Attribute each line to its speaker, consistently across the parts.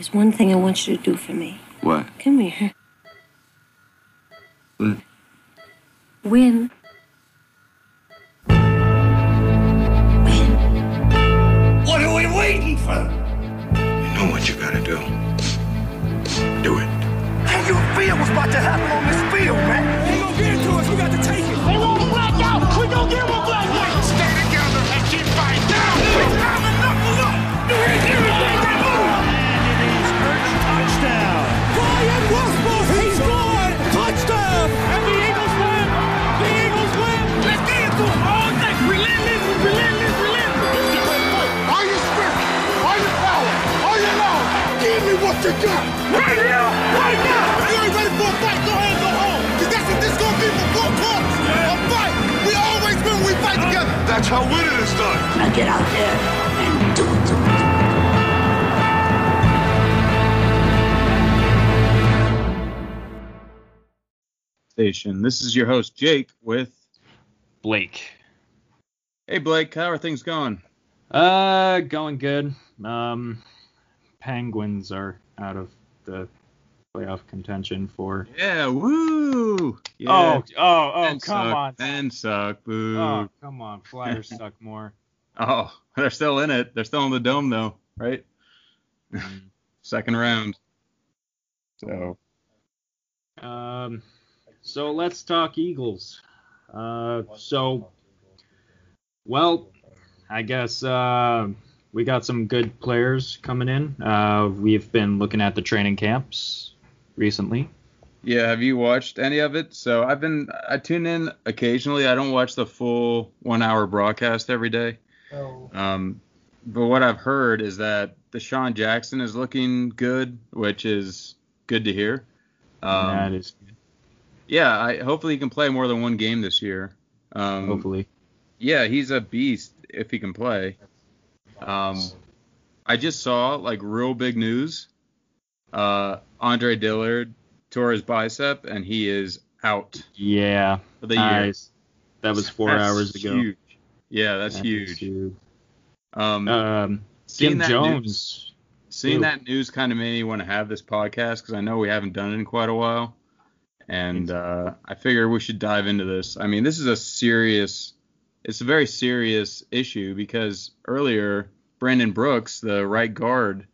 Speaker 1: There's one thing I want you to do for me.
Speaker 2: What?
Speaker 1: Come here.
Speaker 2: What?
Speaker 1: Win.
Speaker 3: What are we waiting for?
Speaker 2: You know what you gotta do. Do it.
Speaker 3: How you feel what's about to happen on you got. Right here, right now. You ain't ready for a fight? Go ahead and go home. Cause that's what this gonna be for four quarters. A fight. We always win when we fight together. That's how winning is done.
Speaker 1: Now get out there and do it.
Speaker 4: Station. This is your host Jake with.
Speaker 5: Blake.
Speaker 4: Hey Blake, how are things going?
Speaker 5: Uh, going good. Um, Penguins are out of the playoff contention for.
Speaker 4: Yeah, woo! Yeah.
Speaker 5: Oh, oh, oh,
Speaker 4: Pens
Speaker 5: come
Speaker 4: suck.
Speaker 5: on.
Speaker 4: Pens suck. Boo.
Speaker 5: Oh, come on. Flyers suck more.
Speaker 4: Oh, they're still in it. They're still in the dome though, right?
Speaker 5: Mm.
Speaker 4: Second round. So
Speaker 5: Um, so let's talk Eagles. Uh, so, well, I guess uh, we got some good players coming in. Uh, we've been looking at the training camps recently.
Speaker 4: yeah, have you watched any of it? So I've been I tune in occasionally. I don't watch the full one hour broadcast every day. Um, but what I've heard is that DeSean Jackson is looking good, which is good to hear. Um,
Speaker 5: that is
Speaker 4: Yeah, I hopefully he can play more than one game this year. Um,
Speaker 5: hopefully.
Speaker 4: Yeah, he's a beast if he can play. Um, I just saw like real big news. Uh, Andre Dillard tore his bicep and he is out
Speaker 5: Yeah.
Speaker 4: for the year.
Speaker 5: Nice. That was four
Speaker 4: That's
Speaker 5: hours ago.
Speaker 4: Huge. Yeah, that's
Speaker 5: That
Speaker 4: huge.
Speaker 5: huge.
Speaker 4: Um,
Speaker 5: Um,
Speaker 4: seeing
Speaker 5: Jim
Speaker 4: that
Speaker 5: Jones.
Speaker 4: news- seeing that news kind of made me want to have this podcast because I know we haven't done it in quite a while, and uh, I figure we should dive into this. I mean, this is a serious, it's a very serious issue because earlier Brandon Brooks, the right guard,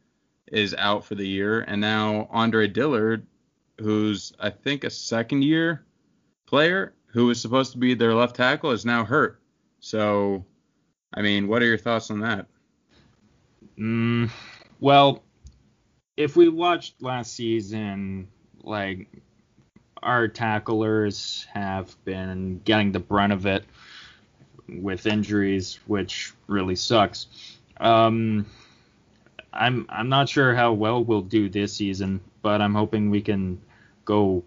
Speaker 4: is out for the year, and now Andre Dillard, who's I think a second year player who was supposed to be their left tackle, is now hurt. So, I mean, what are your thoughts on that?
Speaker 5: Mm, well, if we watched last season, like our tacklers have been getting the brunt of it with injuries, which really sucks. Um, I'm I'm not sure how well we'll do this season, but I'm hoping we can go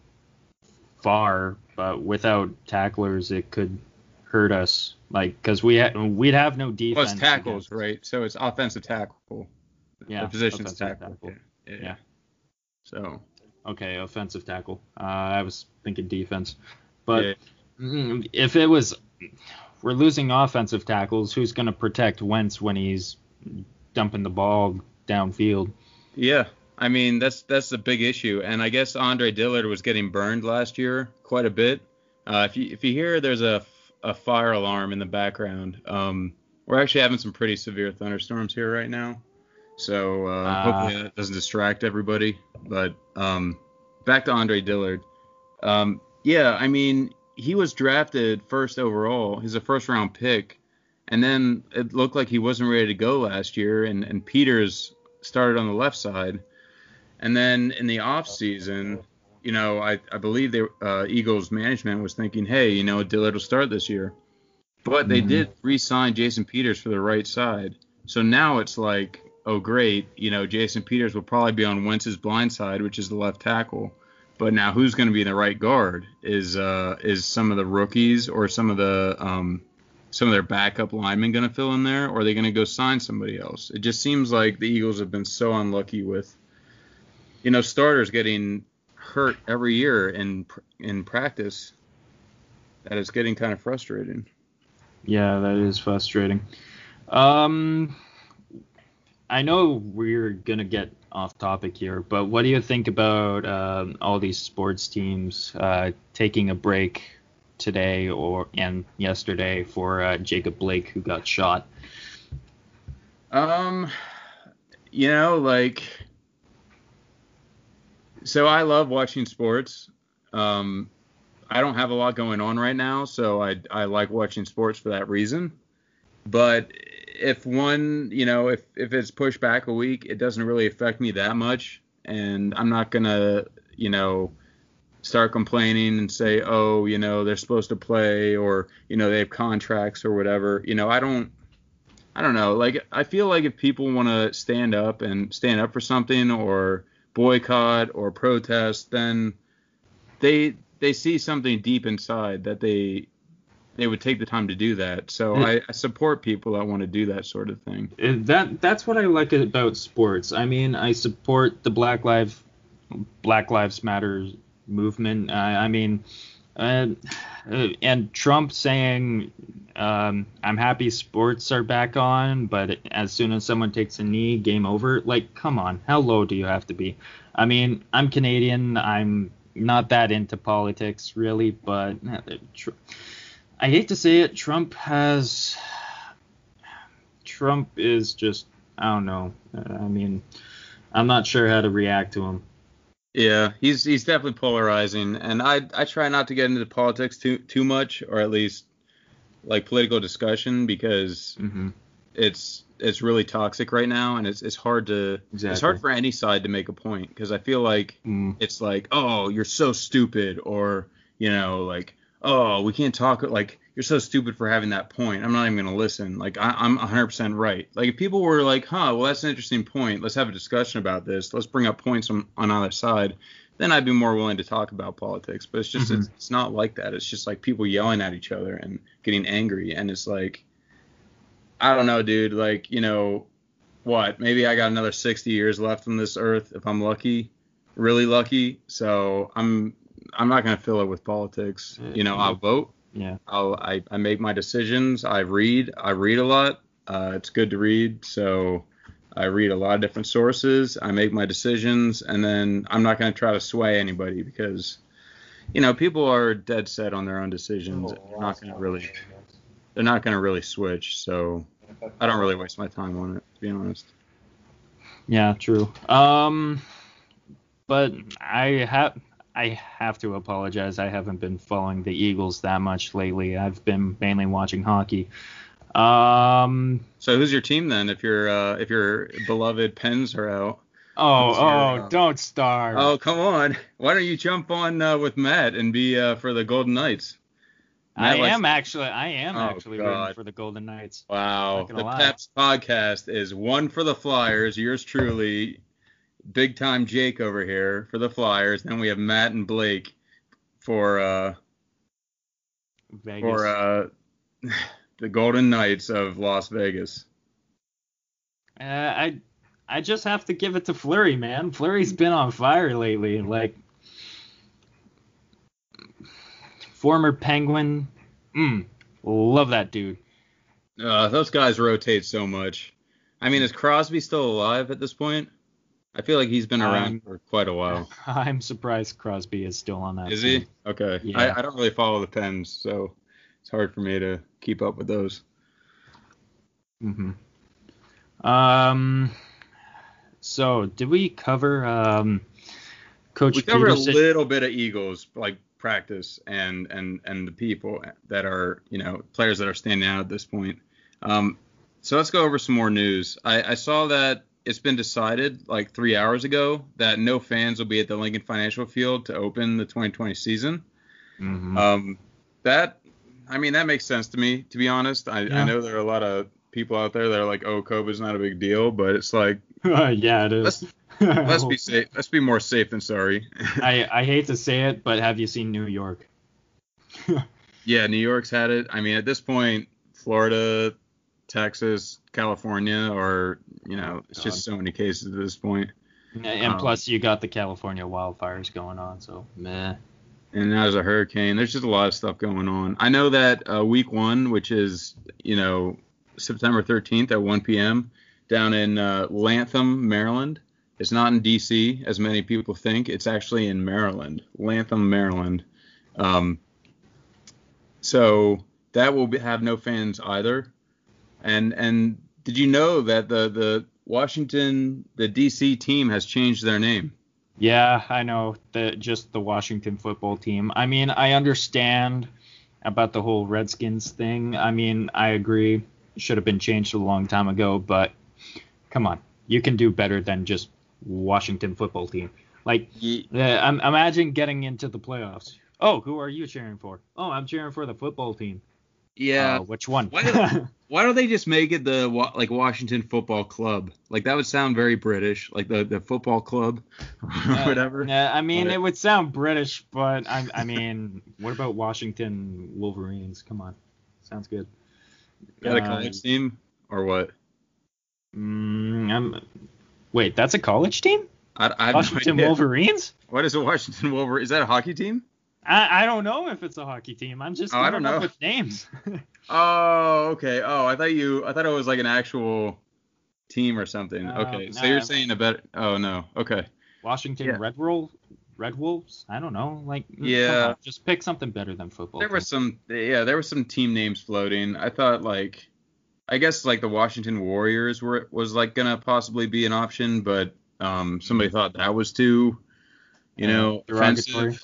Speaker 5: far. But without tacklers, it could hurt us. Like, cause we ha- we'd have no defense.
Speaker 4: it's tackles,
Speaker 5: against-
Speaker 4: right? So it's offensive tackle.
Speaker 5: Yeah,
Speaker 4: the position's tackle.
Speaker 5: tackle.
Speaker 4: Yeah.
Speaker 5: Yeah.
Speaker 4: So
Speaker 5: Okay, offensive tackle. Uh, I was thinking defense, but
Speaker 4: yeah.
Speaker 5: mm, if it was, we're losing offensive tackles. Who's going to protect Wentz when he's dumping the ball downfield?
Speaker 4: yeah, I mean that's that's a big issue, and I guess Andre Dillard was getting burned last year quite a bit. Uh, if you if you hear there's a a fire alarm in the background, um, we're actually having some pretty severe thunderstorms here right now. So uh,
Speaker 5: Ah.
Speaker 4: hopefully that doesn't distract everybody. But um, back to Andre Dillard. Um, yeah, I mean he was drafted first overall. He's a first round pick, and then it looked like he wasn't ready to go last year. And and Peters started on the left side, and then in the off season, you know, I I believe the uh, Eagles management was thinking, hey, you know, Dillard will start this year, but they
Speaker 5: Mhm.
Speaker 4: did re-sign Jason Peters for the right side. So now it's like, oh great, you know, Jason Peters will probably be on Wentz's blind side, which is the left tackle. But now who's going to be the right guard? Is uh is some of the rookies or some of the um some of their backup linemen going to fill in there, or are they going to go sign somebody else? It just seems like the Eagles have been so unlucky with, you know, starters getting hurt every year in in practice that it's getting kind of frustrating.
Speaker 5: Yeah, that is frustrating. Um, I know we're gonna get off topic here, but what do you think about um, all these sports teams uh, taking a break today or and yesterday for uh, Jacob Blake who got shot?
Speaker 4: Um, you know, like, so I love watching sports. Um, I don't have a lot going on right now, so I I like watching sports for that reason. But if one, you know, if if it's pushed back a week, it doesn't really affect me that much, and I'm not gonna, you know, start complaining and say, oh, you know, they're supposed to play or you know they have contracts or whatever. You know, I don't. I don't know. Like I feel like if people want to stand up and stand up for something or boycott or protest, then they they see something deep inside that they they would take the time to do that. So I, I support people that want to do that sort of thing.
Speaker 5: And that that's what I like about sports. I mean, I support the Black Lives Black Lives Matter movement. Uh, I mean, uh, and Trump saying, um, "I'm happy sports are back on, but as soon as someone takes a knee, game over." Like, come on, how low do you have to be? I mean, I'm Canadian. I'm not that into politics really, but uh, I hate to say it, Trump has. Trump is just I don't know. I mean, I'm not sure how to react to him.
Speaker 4: Yeah, he's he's definitely polarizing, and I I try not to get into politics too too much, or at least like political discussion because
Speaker 5: mm-hmm.
Speaker 4: it's it's really toxic right now, and it's it's hard to
Speaker 5: exactly.
Speaker 4: it's hard for any side to make a point because I feel like
Speaker 5: mm.
Speaker 4: it's like oh you're so stupid or you know like oh we can't talk like you're so stupid for having that point. I'm not even gonna listen. Like I, I'm 100% right. Like if people were like, huh, well that's an interesting point. Let's have a discussion about this. Let's bring up points on, on either side. Then I'd be more willing to talk about politics. But it's just
Speaker 5: Mhm.
Speaker 4: it's, it's not like that. It's just like people yelling at each other and getting angry. And it's like, I don't know, dude. Like you know, what? Maybe I got another 60 years left on this earth if I'm lucky, really lucky. So I'm I'm not gonna fill it with politics. You know, I'll vote.
Speaker 5: Yeah.
Speaker 4: I'll, I, I make my decisions. I read. I read a lot. Uh, it's good to read. So I read a lot of different sources. I make my decisions, and then I'm not going to try to sway anybody because, you know, people are dead set on their own decisions. They're not going to really. They're not going to really switch. So I don't really waste my time on it, to be honest.
Speaker 5: Yeah, true. Um, but I have I have to apologize. I haven't been following the Eagles that much lately. I've been mainly watching hockey. Um.
Speaker 4: So who's your team then? If your uh, if your beloved Pens are out.
Speaker 5: Oh, oh,
Speaker 4: uh,
Speaker 5: don't starve.
Speaker 4: Oh come on! Why don't you jump on uh, with Matt and be uh, for the Golden Knights?
Speaker 5: I
Speaker 4: Matt likes-
Speaker 5: am actually. I am
Speaker 4: Oh,
Speaker 5: actually rooting
Speaker 4: God.
Speaker 5: for the Golden Knights.
Speaker 4: Wow. The
Speaker 5: lie.
Speaker 4: Peps podcast is one for the Flyers. Yours truly, big time Jake over here for the Flyers. Then we have Matt and Blake for uh
Speaker 5: Vegas.
Speaker 4: for uh the Golden Knights of Las Vegas.
Speaker 5: Uh, I I just have to give it to Fleury, man. Fleury's been on fire lately. Like former Penguin. Mm, love that dude.
Speaker 4: Uh, those guys rotate so much. I mean, is Crosby still alive at this point? I feel like he's been around
Speaker 5: Um,
Speaker 4: for quite a while.
Speaker 5: I'm surprised Crosby is still on that.
Speaker 4: Is
Speaker 5: team.
Speaker 4: he? Okay.
Speaker 5: Yeah.
Speaker 4: I, I don't really follow the Pens, so it's hard for me to keep up with those.
Speaker 5: Mm-hmm. Um. So, did we cover um, Coach
Speaker 4: we covered a little bit of Eagles like practice and and and the people that are you know players that are standing out at this point. Um, so let's go over some more news. I, I saw that it's been decided like three hours ago that no fans will be at the Lincoln Financial Field to open the 2020 season.
Speaker 5: Mhm.
Speaker 4: Um, that I mean that makes sense to me to be honest. I,
Speaker 5: Yeah.
Speaker 4: I know there are a lot of people out there that are like, oh, COVID's not a big deal, but it's like
Speaker 5: yeah, it is.
Speaker 4: let's be safe. Let's be more safe than sorry.
Speaker 5: I, I hate to say it, but have you seen New York?
Speaker 4: Yeah, New York's had it. I mean, at this point, Florida, Texas, California or you know, it's just so many cases at this point.
Speaker 5: And
Speaker 4: Um,
Speaker 5: plus, you got the California wildfires going on, so meh.
Speaker 4: And now there's a hurricane. There's just a lot of stuff going on. I know that uh, week one, which is, you know, September 13th at 1 p.m., down in uh, Lanham, Maryland. It's not in D.C. as many people think. It's actually in Maryland, Lanham, Maryland. Um, so that will be, have no fans either. And and did you know that the the Washington the D.C. team has changed their name?
Speaker 5: Yeah, I know. The just the Washington football team. I mean, I understand about the whole Redskins thing. I mean, I agree. Should have been changed a long time ago, but come on. You can do better than just Washington football team. Like, uh, I'm, imagine getting into the playoffs. Oh, who are you cheering for? Oh, I'm cheering for the football team.
Speaker 4: Yeah.
Speaker 5: Uh, which one?
Speaker 4: Why, do, why don't they just make it the like Washington Football Club? Like that would sound very British, like the the football club or whatever.
Speaker 5: Yeah, I mean,
Speaker 4: But-
Speaker 5: it would sound British, but I, I mean, what about Washington Wolverines? Come on, sounds good.
Speaker 4: That a
Speaker 5: Uh,
Speaker 4: college team or what?
Speaker 5: Mm, I'm, wait, that's a college team?
Speaker 4: I, I
Speaker 5: Washington
Speaker 4: no.
Speaker 5: Wolverines?
Speaker 4: What is a Washington Wolverine? Is that a hockey team?
Speaker 5: I, I don't know if it's a hockey team. I'm just
Speaker 4: Oh, I don't know.
Speaker 5: with names.
Speaker 4: Oh, okay. Oh, I thought you. I thought it was like an actual team or something.
Speaker 5: No,
Speaker 4: okay, so you're saying a better. Oh no. Okay.
Speaker 5: Washington
Speaker 4: Yeah.
Speaker 5: Red Roll, Red Wolves? I don't know. Like, mm,
Speaker 4: Yeah.
Speaker 5: on, just pick something better than football.
Speaker 4: There was some. Yeah, there were some team names floating. I thought like, I guess like the Washington Warriors were was like gonna possibly be an option, but um somebody thought that was too, you know, offensive.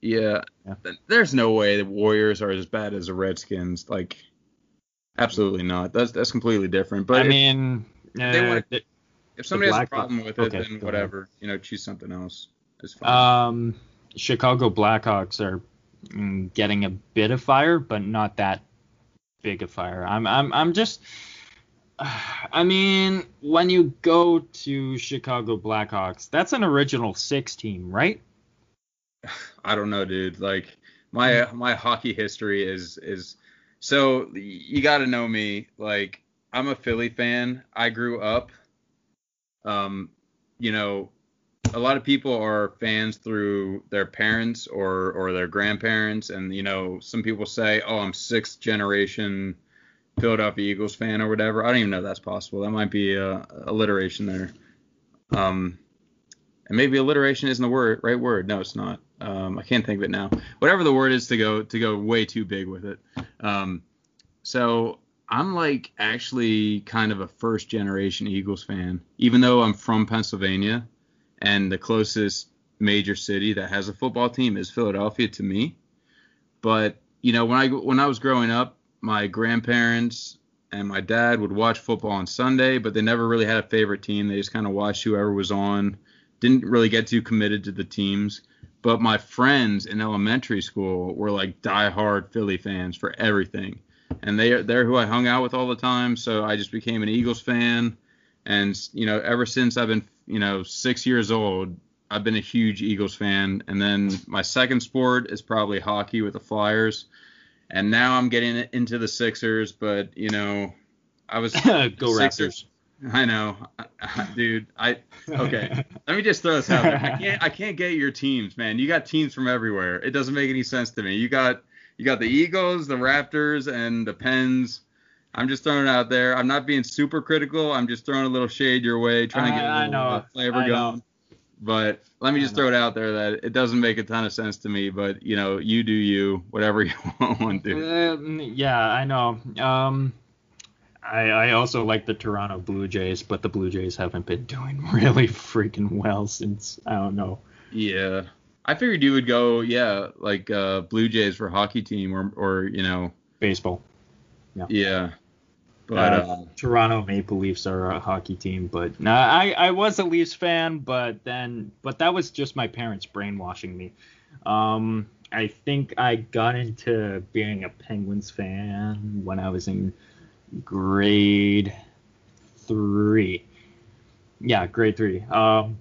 Speaker 4: Yeah.
Speaker 5: Yeah.
Speaker 4: There's no way the Warriors are as bad as the Redskins. Like, absolutely not. That's that's completely different. But
Speaker 5: I
Speaker 4: if-
Speaker 5: mean,
Speaker 4: they
Speaker 5: uh,
Speaker 4: wanna-
Speaker 5: th-
Speaker 4: If somebody has a problem with it,
Speaker 5: okay,
Speaker 4: then
Speaker 5: go ahead.
Speaker 4: whatever. You know, choose something else. It's fine.
Speaker 5: um, Chicago Blackhawks are mm, getting a bit of fire, but not that big a fire. I'm I'm I'm just. I mean, when you go to Chicago Blackhawks, that's an original six team, right?
Speaker 4: I don't know, dude. Like my my hockey history is is so you got to know me. Like I'm a Philly fan. I grew up. Um, you know, a lot of people are fans through their parents or or their grandparents, and you know, some people say, "Oh, I'm sixth generation Philadelphia Eagles fan" or whatever. I don't even know if that's possible. That might be uh, alliteration there. Um, and maybe alliteration isn't the word right word. No, it's not. Um, I can't think of it now. Whatever the word is to go to go way too big with it. Um, so I'm like actually kind of a first generation Eagles fan, even though I'm from Pennsylvania, and the closest major city that has a football team is Philadelphia to me. But you know, when I when I was growing up, my grandparents and my dad would watch football on Sunday, but they never really had a favorite team. They just kind of watched whoever was on. Didn't really get too committed to the teams. But my friends in elementary school were like diehard Philly fans for everything, and they they're who I hung out with all the time. So I just became an Eagles fan, and you know, ever since I've been you know six years old, I've been a huge Eagles fan. And then my second sport is probably hockey with the Flyers, and now I'm getting into the Sixers. But you know, I was
Speaker 5: Go
Speaker 4: Sixers- I know, dude. I okay. Let me just throw this out there. I can't I can't get your teams, man. You got teams from everywhere. It doesn't make any sense to me. You got you got the Eagles, the Raptors, and the Pens. I'm just throwing it out there. I'm not being super critical. I'm just throwing a little shade your way, trying to get a
Speaker 5: I- I
Speaker 4: little
Speaker 5: know.
Speaker 4: uh, flavor
Speaker 5: I know.
Speaker 4: going. But let me just throw it out there that it doesn't make a ton of sense to me. But you know, you do you, whatever you want to.
Speaker 5: Um, yeah, I know. Um, I I also like the Toronto Blue Jays, but the Blue Jays haven't been doing really freaking well since I don't know.
Speaker 4: Yeah. I figured you would go, yeah, like uh, Blue Jays for hockey team, or or you know,
Speaker 5: Baseball.
Speaker 4: yeah. Yeah. But
Speaker 5: Uh,
Speaker 4: uh,
Speaker 5: Toronto Maple Leafs are a hockey team, but no, I I was a Leafs fan, but then but that was just my parents brainwashing me. Um, I think I got into being a Penguins fan when I was in grade three. Yeah, grade three. Um,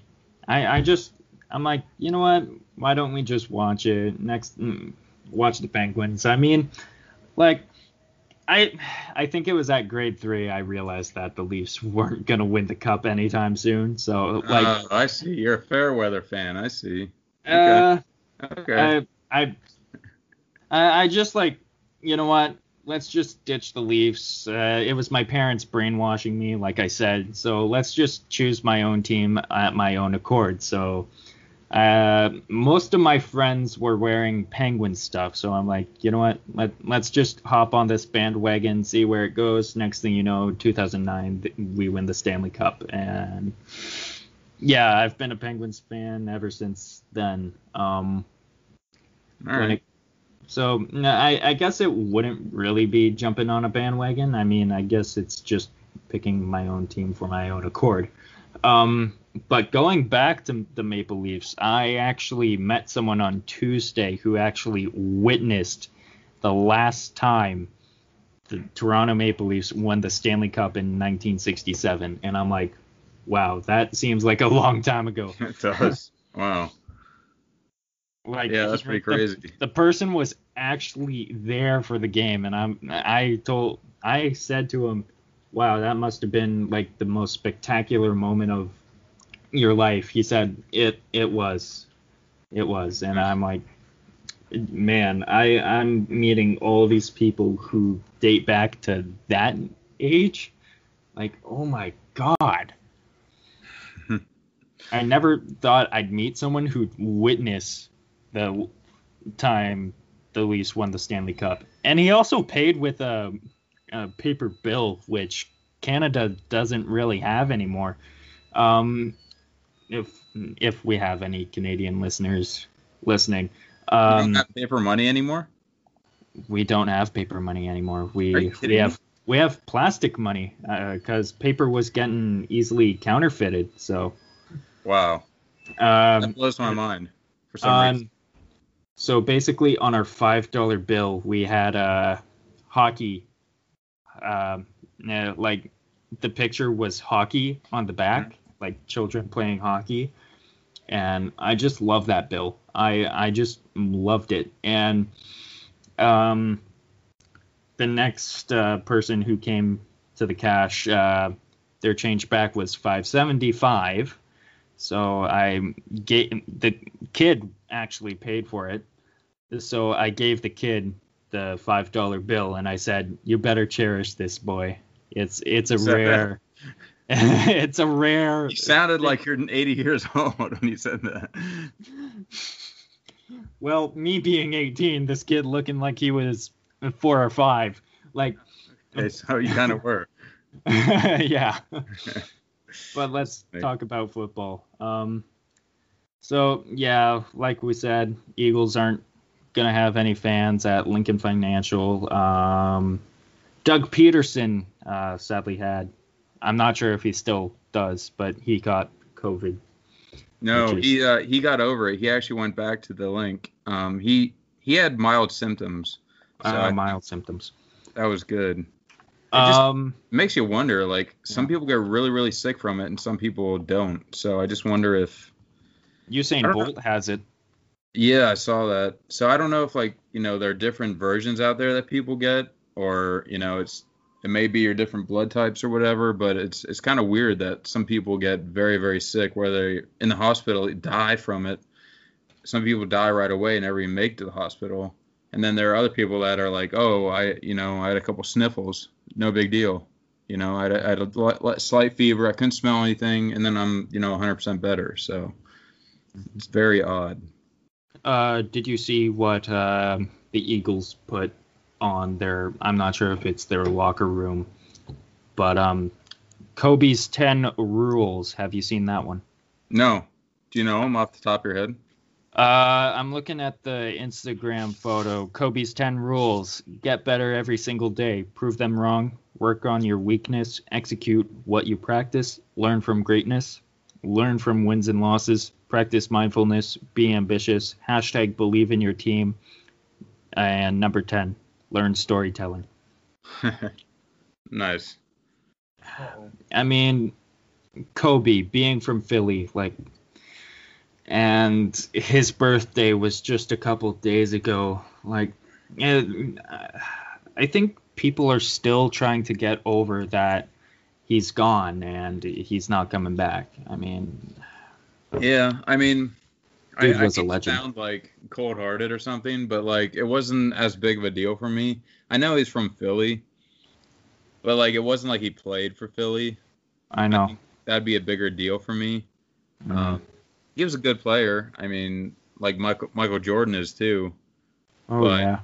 Speaker 5: I I just I'm like, you know what? Why don't we just watch it next? mm, Watch the Penguins. I mean, like. I I think it was at grade three I realized that the Leafs weren't gonna win the cup anytime soon. So like
Speaker 4: uh, I see. You're a fair weather fan. I see.
Speaker 5: uh
Speaker 4: Okay.
Speaker 5: I, I I I just like you know what let's just ditch the Leafs. Uh, it was my parents brainwashing me, like I said. So let's just choose my own team at my own accord. So uh, most of my friends were wearing Penguin stuff, so I'm like, you know what? Let let's just hop on this bandwagon, see where it goes. Next thing you know, 2009, we win the Stanley Cup, and yeah, I've been a Penguins fan ever since then. Um,
Speaker 4: All right.
Speaker 5: So I, I guess it wouldn't really be jumping on a bandwagon. I mean, I guess it's just picking my own team for my own accord. Um, but going back to the Maple Leafs, I actually met someone on Tuesday who actually witnessed the last time the Toronto Maple Leafs won the Stanley Cup in 1967, and I'm like, wow, that seems like a long time ago.
Speaker 4: It does. wow.
Speaker 5: Like,
Speaker 4: Yeah, that's pretty
Speaker 5: the-
Speaker 4: crazy.
Speaker 5: The, person was actually there for the game, and I'm I told I said to him, "Wow, that must have been like the most spectacular moment of your life." He said, "It it was, it was," and I'm like, "Man, I I'm meeting all these people who date back to that age, like, oh my god." I never thought I'd meet someone who'd witness the time the Leafs won the Stanley Cup, and he also paid with a, a paper bill, which Canada doesn't really have anymore. Um, if if we have any Canadian listeners listening, um,
Speaker 4: don't have paper money anymore?
Speaker 5: we don't have paper money anymore. We we have we have plastic money because paper was getting easily counterfeited. So
Speaker 4: Wow.
Speaker 5: um,
Speaker 4: That blows my mind. For some
Speaker 5: on
Speaker 4: reason.
Speaker 5: So basically on our five dollar bill we had uh hockey. Um uh, like the picture was hockey on the back like children playing hockey. And i just love that bill. I i just loved it. And um the next uh, person who came to the cash uh their change back was 575 so I gave the kid actually paid for it. So I gave the kid the five dollar bill and I said, "You better cherish this boy. It's it's a rare, it's a rare."
Speaker 4: You sounded like you're 80 years old when you said that.
Speaker 5: Well, me being 18, this kid looking like he was four or five. Like,
Speaker 4: Okay, so you kind of were.
Speaker 5: yeah. But let's
Speaker 4: Right.
Speaker 5: talk about football. Um, so yeah, like we said, Eagles aren't gonna have any fans at Lincoln Financial. Um, Doug Pederson uh, sadly had. I'm not sure if he still does, but he got COVID.
Speaker 4: No,
Speaker 5: is-
Speaker 4: he uh, he got over it. He actually went back to the Linc. Um, he he had mild symptoms. So
Speaker 5: Uh, mild symptoms.
Speaker 4: that was good.
Speaker 5: Um,
Speaker 4: It makes you wonder. Like some
Speaker 5: Yeah.
Speaker 4: people get really really sick from it, and some people don't. So I just wonder if.
Speaker 5: Usain
Speaker 4: don't know.
Speaker 5: Bolt has it.
Speaker 4: Yeah, I saw that. So I don't know if like you know there are different versions out there that people get, or you know it's it may be your different blood types or whatever. But it's it's kind of weird that some people get very very sick, where they in the hospital die from it. Some people die right away and never even make it to the hospital. And then there are other people that are like, oh, I you know I had a couple sniffles, no big deal. You know, I had a, I had a slight fever, I couldn't smell anything, and then I'm you know 100% better. So it's very odd.
Speaker 5: Uh, did you see what um the Eagles put on their? I'm not sure if it's their locker room, but um, Kobe's ten rules. Have you seen that one?
Speaker 4: No. Do you know them off the top of your head?
Speaker 5: Uh, I'm looking at the Instagram photo. Kobe's 10 rules. Get better every single day. Prove them wrong. Work on your weakness. Execute what you practice. Learn from greatness. Learn from wins and losses. Practice mindfulness. Be ambitious. Hashtag believe in your team. And number 10, learn storytelling.
Speaker 4: nice.
Speaker 5: I mean, Kobe being from Philly, like, and his birthday was just a couple days ago. Like, eh, I think people are still trying to get over that he's gone and he's not coming back. I mean,
Speaker 4: Yeah, I mean,
Speaker 5: Dude
Speaker 4: I,
Speaker 5: was
Speaker 4: I
Speaker 5: a legend.
Speaker 4: Sound like cold hearted or something, but like it wasn't as big of a deal for me. I know he's from Philly, but like it wasn't like he played for Philly.
Speaker 5: I know.
Speaker 4: think That'd be a bigger deal for me.
Speaker 5: Mhm.
Speaker 4: Um, he was a good player. I mean, like Michael Michael Jordan is too.
Speaker 5: oh
Speaker 4: but-
Speaker 5: yeah.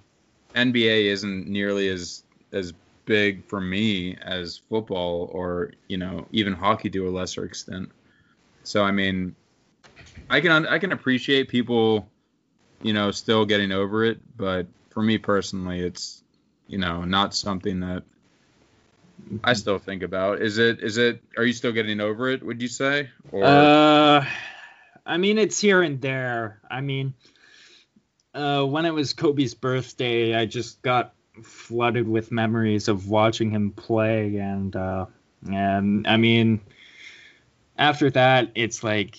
Speaker 4: NBA isn't nearly as as big for me as football or you know even hockey to a lesser extent. So I mean, I can I can appreciate people, you know, still getting over it, but for me personally, it's you know not something that I still think about. Is it is it are you still getting over it? Would you say or
Speaker 5: Uh, I mean, it's here and there. I mean, uh, when it was Kobe's birthday, I just got flooded with memories of watching him play, and uh, and I mean, after that, it's like,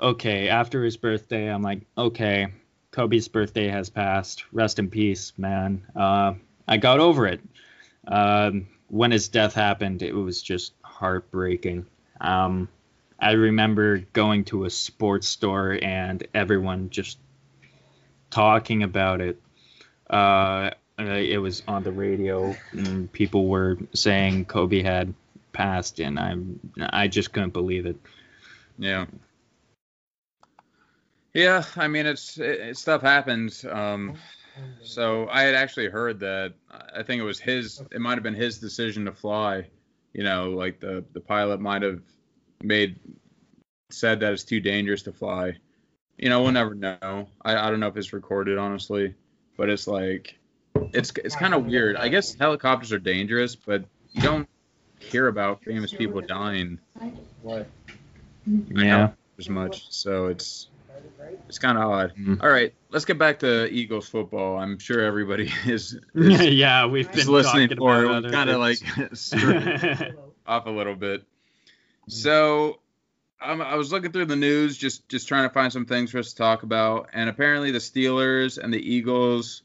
Speaker 5: okay, after his birthday, I'm like, okay, Kobe's birthday has passed. Rest in peace, man. Uh, I got over it. Um, when his death happened, it was just heartbreaking. Um, I remember going to a sports store and everyone just talking about it. Uh, uh, it was on the radio, and people were saying Kobe had passed, and I I just couldn't believe it.
Speaker 4: Yeah. Yeah, I mean it's it, it- stuff happens. Um, so I had actually heard that I think it was his. It might have been his decision to fly. You know, like the the pilot might have made said that it's too dangerous to fly. You know, we'll never know. I, I don't know if it's recorded honestly, but it's like it's it's kind of weird. I guess helicopters are dangerous, but you don't hear about famous people dying What?
Speaker 5: Yeah.
Speaker 4: as much. So it's it's kind of odd.
Speaker 5: Mhm.
Speaker 4: All right, let's get back to Eagles football. I'm sure everybody is, is,
Speaker 5: yeah, we've been
Speaker 4: listening
Speaker 5: talking
Speaker 4: for
Speaker 5: about
Speaker 4: it. Kind of like off a little bit. So um, I was looking through the news, just just trying to find some things for us to talk about, and apparently the Steelers and the Eagles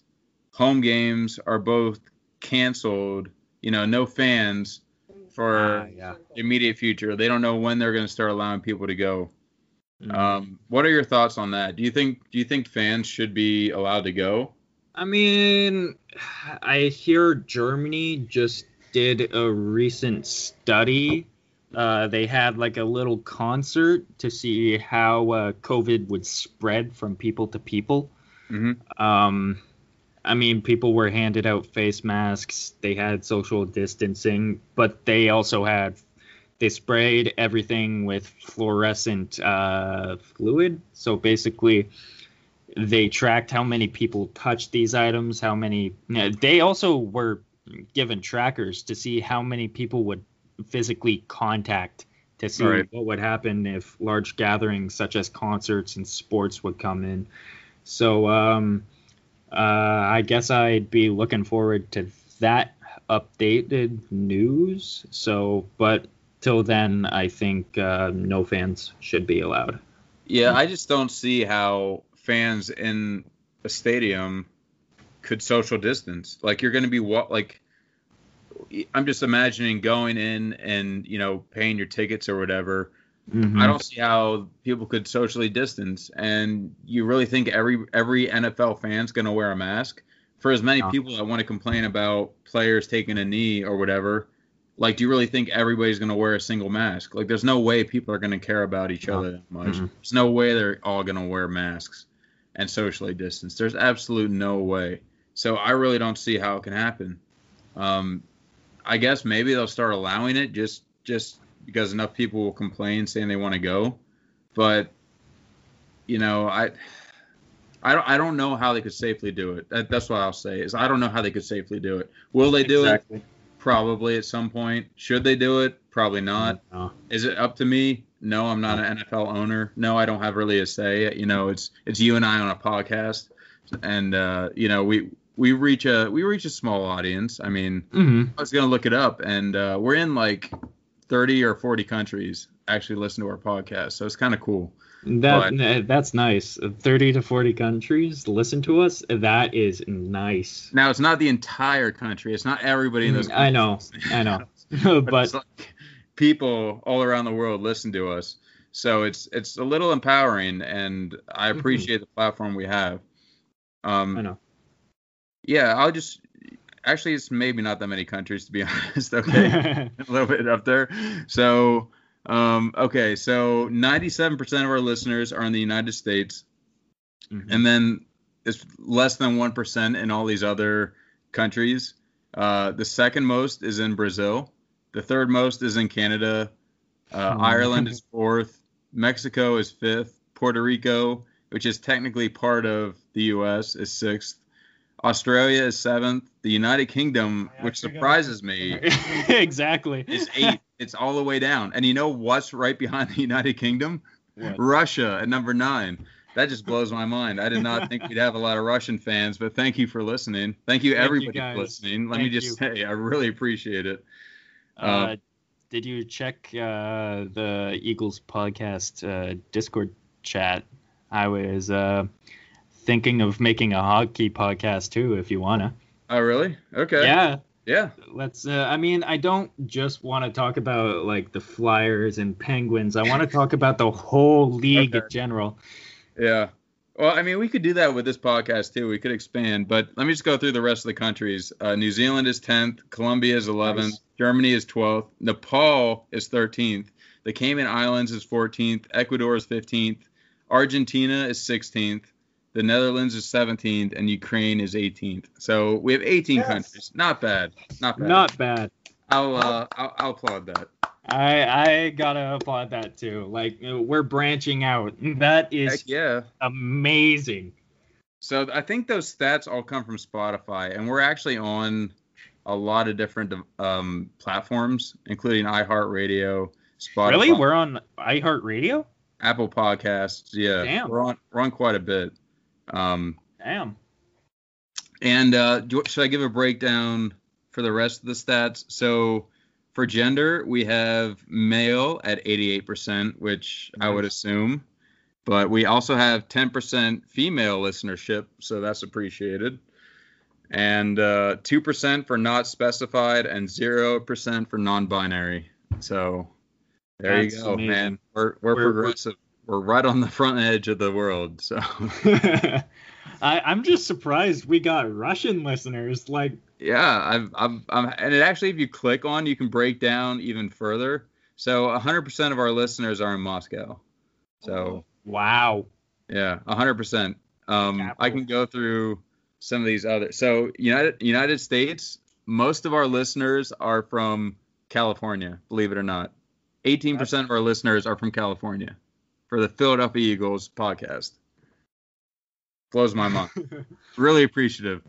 Speaker 4: home games are both canceled. You know, no fans for
Speaker 5: Ah, yeah.
Speaker 4: the immediate future. They don't know when they're going to start allowing people to go.
Speaker 5: Mhm.
Speaker 4: Um, what are your thoughts on that? Do you think do you think fans should be allowed to go?
Speaker 5: I mean, I hear Germany just did a recent study. Uh, they had like a little concert to see how uh, COVID would spread from people to people.
Speaker 4: Mhm.
Speaker 5: Um, I mean, people were handed out face masks. They had social distancing, but they also had they sprayed everything with fluorescent uh, fluid. So basically, they tracked how many people touched these items, how many. They also were given trackers to see how many people would physically contact to see
Speaker 4: Right.
Speaker 5: what would happen if large gatherings such as concerts and sports would come in. So um, uh, I guess I'd be looking forward to that updated news. So, but till then, I think uh, no fans should be allowed.
Speaker 4: Yeah, I just don't see how fans in a stadium could social distance. Like you're going to be what like I'm just imagining going in and, you know, paying your tickets or whatever.
Speaker 5: Mhm.
Speaker 4: I don't see how people could socially distance and you really think every every NFL fan's going to wear a mask? For as many people that want to complain about players taking a knee or whatever, like do you really think everybody's going to wear a single mask? Like there's no way people are going to care about each other that much.
Speaker 5: Mhm.
Speaker 4: There's no way they're all going to wear masks and socially distance. There's absolute no way. So I really don't see how it can happen. Um, I guess maybe they'll start allowing it just just because enough people will complain saying they want to go. But you know, I I don't I don't know how they could safely do it. That, that's what I'll say is I don't know how they could safely do it. Will they do
Speaker 5: Exactly.
Speaker 4: it? Probably at some point. Should they do it? Probably not.
Speaker 5: No.
Speaker 4: Is it up to me? No, I'm not an NFL owner. No, I don't have really a say. You know, it's it's you and I on a podcast, and uh, you know we we reach a we reach a small audience. I mean,
Speaker 5: hmm
Speaker 4: I was gonna look it up, and uh, we're in like 30 or 40 countries actually listen to our podcast, so it's kind of cool.
Speaker 5: That uh, that's nice. Thirty to forty countries listen to us. That is nice.
Speaker 4: Now it's not the entire country. It's not everybody in those.
Speaker 5: Mm, I know, I know,
Speaker 4: but,
Speaker 5: but
Speaker 4: it's like people all around the world listen to us. So it's it's a little empowering, and I
Speaker 5: Mhm.
Speaker 4: appreciate the platform we have. Um,
Speaker 5: I know.
Speaker 4: Yeah, I'll just actually it's maybe not that many countries to be honest. Okay, a little bit up there. So um, okay, so 97% of our listeners are in the United States,
Speaker 5: Mhm.
Speaker 4: and then it's less than one percent in all these other countries. Uh, the second most is in Brazil. The third most is in Canada. Uh,
Speaker 5: Hmm.
Speaker 4: Ireland is fourth. Mexico is fifth. Puerto Rico, which is technically part of the U.S., is sixth. Australia is seventh. The United Kingdom,
Speaker 5: I
Speaker 4: which
Speaker 5: got-
Speaker 4: surprises me,
Speaker 5: exactly.
Speaker 4: is eight. It's all the way down. And you know what's right behind the United Kingdom?
Speaker 5: What?
Speaker 4: Russia at number nine. That just blows my mind. I did not think we'd have a lot of Russian fans, but thank you for listening. Thank you,
Speaker 5: Thank
Speaker 4: everybody,
Speaker 5: guys.
Speaker 4: for listening. Let me just
Speaker 5: you.
Speaker 4: say, I really appreciate it.
Speaker 5: Uh, did you check uh, the Eagles podcast uh, Discord chat? I was uh, thinking of making a hockey podcast too, if you wanna.
Speaker 4: Oh, really? Okay.
Speaker 5: Yeah,
Speaker 4: Yeah.
Speaker 5: let's. Uh, I mean, I don't just want to talk about like the Flyers and Penguins. I want to talk about the whole league
Speaker 4: Okay.
Speaker 5: in general.
Speaker 4: Yeah. Well, I mean, we could do that with this podcast too. We could expand, but let me just go through the rest of the countries. Uh, New Zealand is 10th, Colombia is 11th,
Speaker 5: Nice.
Speaker 4: Germany is 12th, Nepal is 13th, the Cayman Islands is 14th, Ecuador is 15th, Argentina is 16th, the Netherlands is 17th, and Ukraine is 18th. So we have 18
Speaker 3: Yes.
Speaker 4: countries. Not bad. Not bad.
Speaker 5: Not bad.
Speaker 4: I'll, uh, I'll I'll applaud that.
Speaker 5: I I gotta applaud that too. Like uh, we're branching out. That is Heck
Speaker 4: yeah.
Speaker 5: amazing.
Speaker 4: So I think those stats all come from Spotify, and we're actually on a lot of different um, platforms, including iHeartRadio, Spotify,
Speaker 5: Really? We're on iHeartRadio?
Speaker 4: Apple Podcasts. Yeah,
Speaker 5: Damn.
Speaker 4: we're on we're on quite a bit. Um,
Speaker 5: Damn.
Speaker 4: and uh, do, should I give a breakdown for the rest of the stats? So for gender, we have male at 88%, which I would assume. But we also have 10% female listenership, so that's appreciated. And uh, 2% for not specified and 0% for non binary. So there
Speaker 5: That's
Speaker 4: you go,
Speaker 5: amazing.
Speaker 4: man. We're, we're,
Speaker 5: We're-
Speaker 4: progressive. We're right on the front edge of the world. So.
Speaker 5: I, I'm just surprised we got Russian listeners. Like,
Speaker 4: Yeah, I've, I've, I'm, and it actually, if you click on, you can break down even further. So 100% of our listeners are in Moscow. So
Speaker 5: wow.
Speaker 4: yeah, 100%. Um, I can go through some of these other. So United United States, most of our listeners are from California. Believe it or not, 18% of our listeners are from California for the Philadelphia Eagles podcast. Blows my mind really appreciative.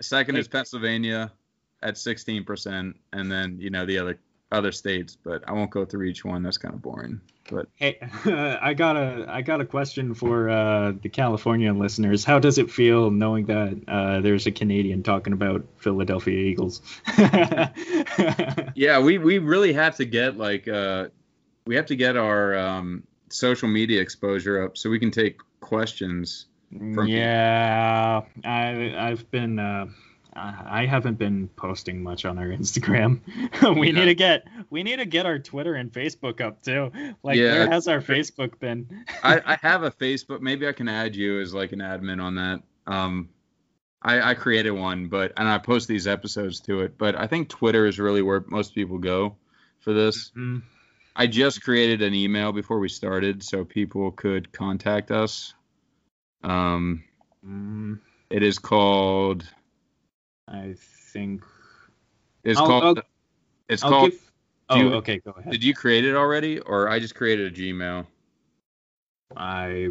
Speaker 4: Second is Pennsylvania at 16%, and then you know the other other states, but I won't go through each one. That's kind of boring. But
Speaker 5: Hey, I got a I got a question for uh, the California listeners. How does it feel knowing that uh, there's a Canadian talking about Philadelphia Eagles?
Speaker 4: yeah, we we really have to get like uh we have to get our um social media exposure up so we can take questions. From-
Speaker 5: yeah, I I've been uh, I haven't been posting much on our Instagram. we
Speaker 4: Yeah.
Speaker 5: need to get we need to get our Twitter and Facebook up too. Like
Speaker 4: Yeah.
Speaker 5: where has our Facebook been?
Speaker 4: I, I have a Facebook. Maybe I can add you as like an admin on that. Um, I, I created one, but and I post these episodes to it. But I think Twitter is really where most people go for this.
Speaker 5: Mm,
Speaker 4: I just created an email before we started, so people could contact us. Um,
Speaker 5: mm,
Speaker 4: it is called.
Speaker 5: I think
Speaker 4: It's
Speaker 5: I'll-
Speaker 4: called.
Speaker 5: I'll-
Speaker 4: it's
Speaker 5: I'll
Speaker 4: called.
Speaker 5: give- Oh,
Speaker 4: you-
Speaker 5: okay, go ahead.
Speaker 4: Did you create it already, or I just created a Gmail?
Speaker 5: I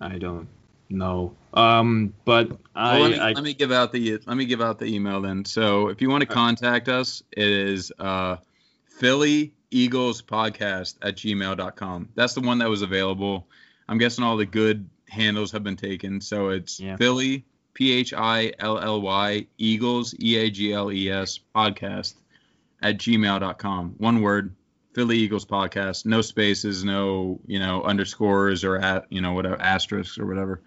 Speaker 5: I don't know. Um, but I,
Speaker 4: Well, let, me,
Speaker 5: I
Speaker 4: let me give out the let me give out the email then. So if you want to contact us, it is uh, Philly Eagles Podcast at gmail.com. That's the one that was available. I'm guessing all the good handles have been taken. So it's
Speaker 5: Yeah.
Speaker 4: Philly P H I L L Y Eagles E A G L E S podcast at gmail.com. One word. Philly Eagles podcast, no spaces, no you know underscores or at you know whatever asterisks or whatever.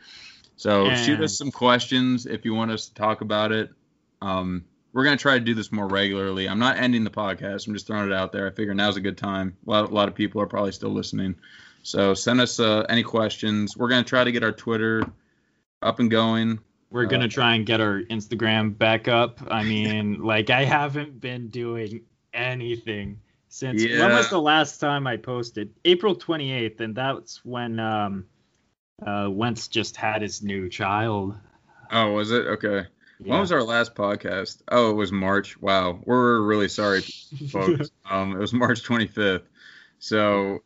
Speaker 4: So shoot us some questions if you want us to talk about it. Um, we're gonna try to do this more regularly. I'm not ending the podcast. I'm just throwing it out there. I figure now's a good time. A lot, a lot of people are probably still listening. So send us uh, any questions. We're gonna try to get our Twitter up and going.
Speaker 5: We're gonna
Speaker 4: Uh,
Speaker 5: try and get our Instagram back up. I mean, like I haven't been doing anything since when was the last time I posted? April 28th, and that's when um uh Wentz just had his new child.
Speaker 4: Oh, was it okay?
Speaker 5: Yeah.
Speaker 4: When was our last podcast? Oh, it was March. Wow, we're really sorry, folks. um, it was March 25th. So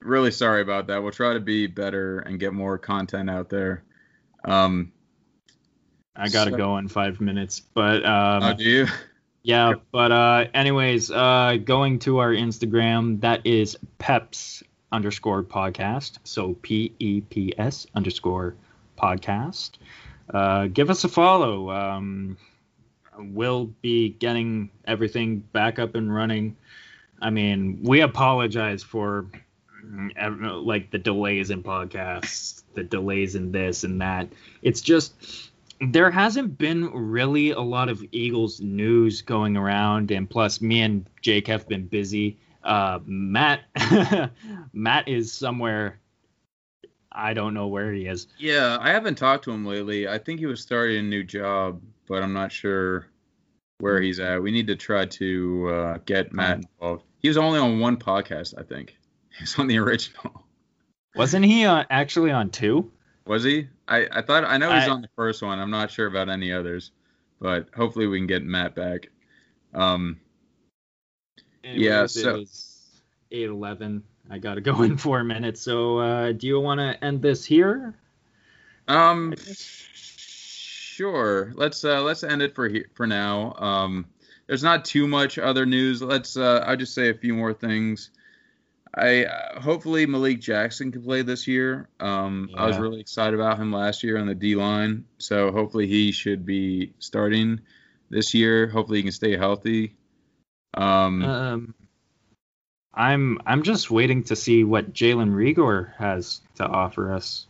Speaker 4: really sorry about that. We'll try to be better and get more content out there. Um,
Speaker 5: I gotta
Speaker 4: So-
Speaker 5: go in five minutes, but um,
Speaker 4: oh, do you?
Speaker 5: Yeah, but uh, anyways, uh, going to our Instagram, that is Peps underscore podcast. So P E P S underscore podcast. Uh, give us a follow. Um, we'll be getting everything back up and running. I mean, we apologize for mm, like the delays in podcasts, the delays in this and that. It's just there hasn't been really a lot of Eagles news going around, and plus, me and Jake have been busy. Uh, Matt, Matt is somewhere. I don't know where he is.
Speaker 4: Yeah, I haven't talked to him lately. I think he was starting a new job, but I'm not sure where he's at. We need to try to uh, get Matt involved. He was only on one podcast, I think. He was on the original.
Speaker 5: Wasn't he uh, actually on two?
Speaker 4: Was he? I, I thought I know he's
Speaker 5: I-
Speaker 4: on the first one. I'm not sure about any others, but hopefully we can get Matt back. Um, Yeah, so-
Speaker 5: eight eleven. I gotta go in four minutes. So, uh, do you want to end this here?
Speaker 4: um, sure. Let's uh, let's end it for he- for now. Um, there's not too much other news. Let's uh, I'll just say a few more things. I uh, hopefully Malik Jackson can play this year. Um, I was really excited about him last year on the D line, so hopefully he should be starting this year. Hopefully he can stay healthy. Um,
Speaker 5: Um, I'm I'm just waiting to see what Jalen Reagor has to offer us.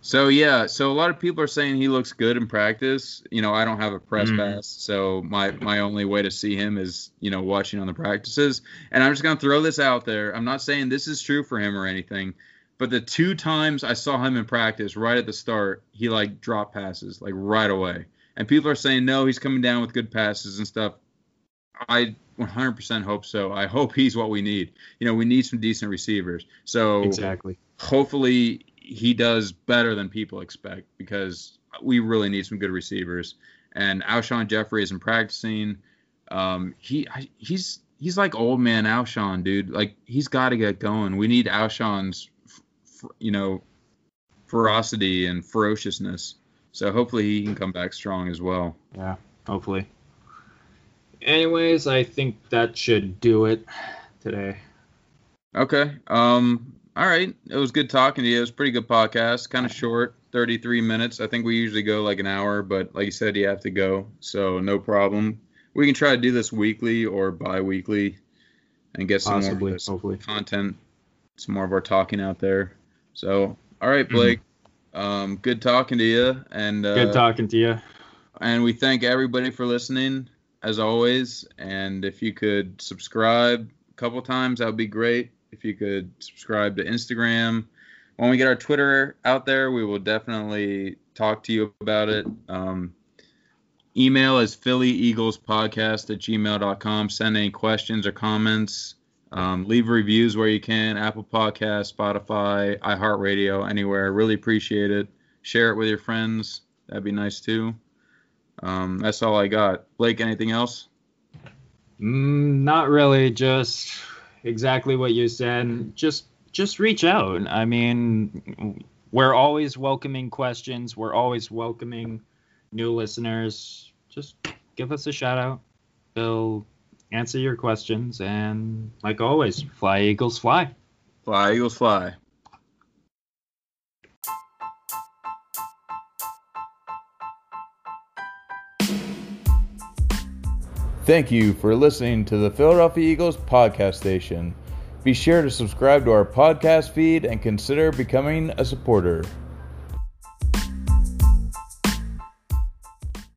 Speaker 4: So yeah, so a lot of people are saying he looks good in practice. You know, I don't have a press
Speaker 5: Mhm.
Speaker 4: pass, so my my only way to see him is you know watching on the practices. And I'm just gonna throw this out there. I'm not saying this is true for him or anything, but the two times I saw him in practice, right at the start, he like dropped passes like right away. And people are saying no, he's coming down with good passes and stuff. I 100% hope so. I hope he's what we need. You know, we need some decent receivers. So
Speaker 5: Exactly.
Speaker 4: hopefully he does better than people expect because we really need some good receivers. And Alshon Jeffery isn't practicing. Um, he he's he's like old man Alshon, dude. Like he's got to get going. We need Alshon's, you know, ferocity and ferociousness. So hopefully he can come back strong as well.
Speaker 5: Yeah. Hopefully. Anyways, I think that should do it today.
Speaker 4: Okay. Um. All right. It was good talking to you. It was a pretty good podcast. Kind of short, 33 minutes. I think we usually go like an hour, but like you said, you have to go, so no problem. We can try to do this weekly or bi-weekly, and get some
Speaker 5: Possibly.
Speaker 4: more
Speaker 5: Hopefully.
Speaker 4: content, some more of our talking out there. So, all right, Blake. Um. Good talking to you, and uh,
Speaker 5: Mm-hmm. Good talking to you.
Speaker 4: and we thank everybody for listening as always. And if you could subscribe a couple times, that would be great. If you could subscribe to Instagram. When we get our Twitter out there, we will definitely talk to you about it. Um, email is Philly Eagles Podcast at gmail.com. Send any questions or comments. Um, leave reviews where you can Apple Podcast, Spotify, iHeartRadio, anywhere. Really appreciate it. Share it with your friends. That'd be nice too. Um, that's all I got. Blake, anything else?
Speaker 5: Mm, not really. Just exactly what you said. Just just reach out. I mean, we're always welcoming questions. We're always welcoming new listeners. Just give us a shout out. We'll answer your questions. And like always, fly Eagles fly.
Speaker 4: Fly, Eagles, fly. Thank you for listening to the Philadelphia Eagles podcast station. Be sure to subscribe to our podcast feed and consider becoming a supporter.